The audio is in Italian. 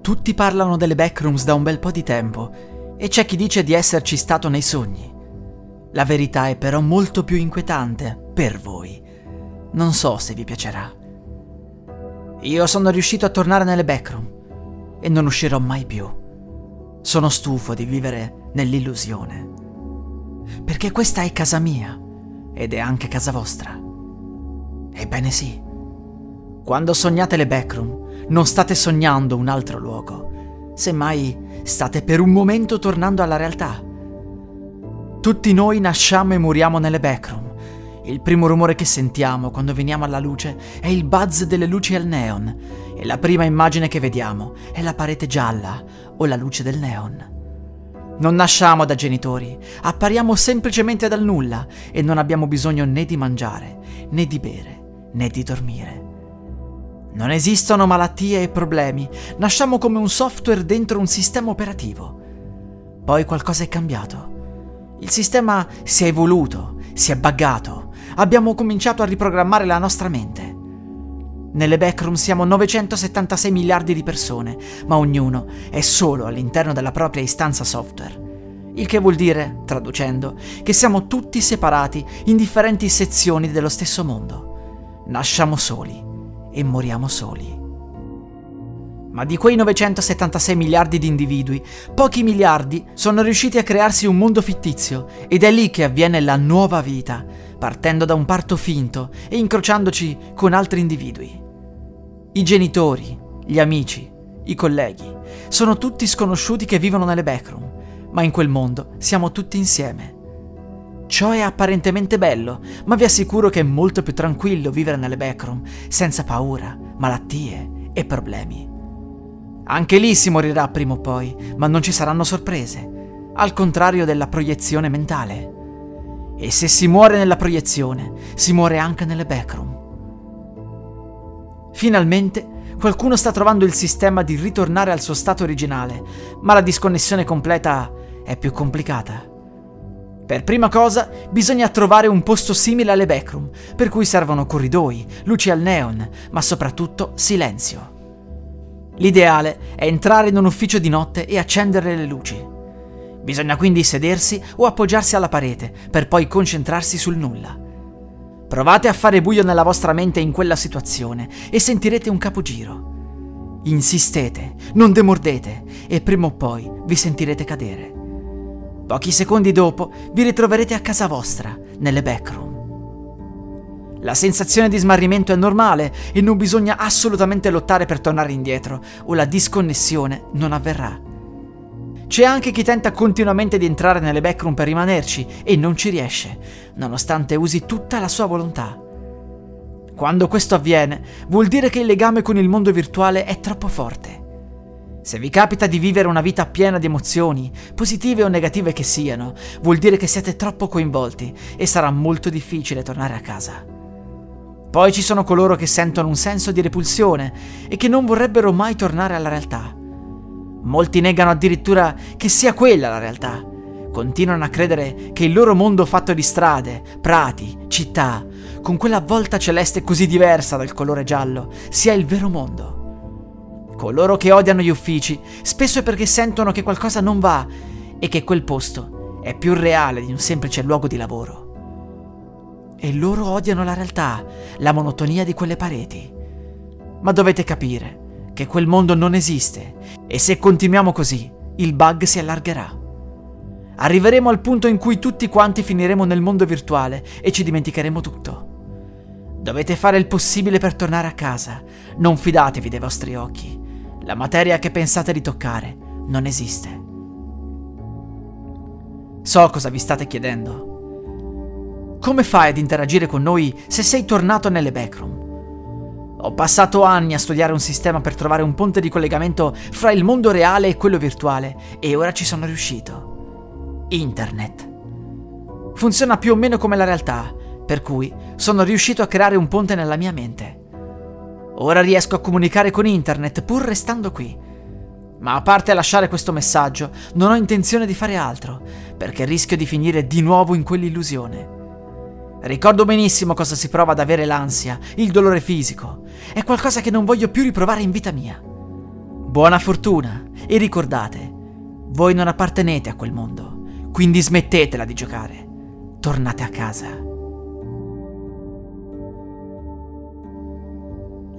Tutti parlano delle backrooms da un bel po' di tempo e c'è chi dice di esserci stato nei sogni. La verità è però molto più inquietante per voi. Non so se vi piacerà. Io sono riuscito a tornare nelle backroom e non uscirò mai più. Sono stufo di vivere nell'illusione. Perché questa è casa mia ed è anche casa vostra. Ebbene sì. Quando sognate le backroom, non state sognando un altro luogo. Semmai state per un momento tornando alla realtà. Tutti noi nasciamo e moriamo nelle backroom il primo rumore che sentiamo quando veniamo alla luce è il buzz delle luci al neon e la prima immagine che vediamo è la parete gialla o la luce del neon. Non nasciamo da genitori, appariamo semplicemente dal nulla e non abbiamo bisogno né di mangiare, né di bere, né di dormire. Non esistono malattie e problemi, nasciamo come un software dentro un sistema operativo. Poi qualcosa è cambiato. Il sistema si è evoluto, si è buggato, abbiamo cominciato a riprogrammare la nostra mente. Nelle backroom siamo 976 miliardi di persone, ma ognuno è solo all'interno della propria istanza software. Il che vuol dire, traducendo, che siamo tutti separati in differenti sezioni dello stesso mondo. Nasciamo soli e moriamo soli. Ma di quei 976 miliardi di individui, pochi miliardi sono riusciti a crearsi un mondo fittizio ed è lì che avviene la nuova vita, partendo da un parto finto e incrociandoci con altri individui. I genitori, gli amici, i colleghi, sono tutti sconosciuti che vivono nelle backroom, ma in quel mondo siamo tutti insieme. Ciò è apparentemente bello, ma vi assicuro che è molto più tranquillo vivere nelle backroom, senza paura, malattie e problemi. Anche lì si morirà prima o poi, ma non ci saranno sorprese, al contrario della proiezione mentale. E se si muore nella proiezione, si muore anche nelle backroom. Finalmente qualcuno sta trovando il sistema di ritornare al suo stato originale, ma la disconnessione completa è più complicata. Per prima cosa bisogna trovare un posto simile alle backroom, per cui servono corridoi, luci al neon, ma soprattutto silenzio. L'ideale è entrare in un ufficio di notte e accendere le luci. Bisogna quindi sedersi o appoggiarsi alla parete per poi concentrarsi sul nulla. Provate a fare buio nella vostra mente in quella situazione e sentirete un capogiro. Insistete, non demordete e prima o poi vi sentirete cadere. Pochi secondi dopo vi ritroverete a casa vostra, nelle backroom. La sensazione di smarrimento è normale e non bisogna assolutamente lottare per tornare indietro o la disconnessione non avverrà. C'è anche chi tenta continuamente di entrare nelle backroom per rimanerci e non ci riesce, nonostante usi tutta la sua volontà. Quando questo avviene, vuol dire che il legame con il mondo virtuale è troppo forte. Se vi capita di vivere una vita piena di emozioni, positive o negative che siano, vuol dire che siete troppo coinvolti e sarà molto difficile tornare a casa. Poi ci sono coloro che sentono un senso di repulsione e che non vorrebbero mai tornare alla realtà. Molti negano addirittura che sia quella la realtà. Continuano a credere che il loro mondo fatto di strade, prati, città, con quella volta celeste così diversa dal colore giallo, sia il vero mondo. Coloro che odiano gli uffici spesso è perché sentono che qualcosa non va e che quel posto è più reale di un semplice luogo di lavoro. E loro odiano la realtà, la monotonia di quelle pareti. Ma dovete capire che quel mondo non esiste e se continuiamo così il bug si allargherà. Arriveremo al punto in cui tutti quanti finiremo nel mondo virtuale e ci dimenticheremo tutto. Dovete fare il possibile per tornare a casa. Non fidatevi dei vostri occhi. La materia che pensate di toccare non esiste. So cosa vi state chiedendo. Come fai ad interagire con noi se sei tornato nelle backroom? Ho passato anni a studiare un sistema per trovare un ponte di collegamento fra il mondo reale e quello virtuale e ora ci sono riuscito. Internet. Funziona più o meno come la realtà, per cui sono riuscito a creare un ponte nella mia mente. Ora riesco a comunicare con internet pur restando qui. Ma a parte lasciare questo messaggio, non ho intenzione di fare altro, perché rischio di finire di nuovo in quell'illusione. Ricordo benissimo cosa si prova ad avere l'ansia, il dolore fisico. È qualcosa che non voglio più riprovare in vita mia. Buona fortuna e ricordate, voi non appartenete a quel mondo, quindi smettetela di giocare. Tornate a casa.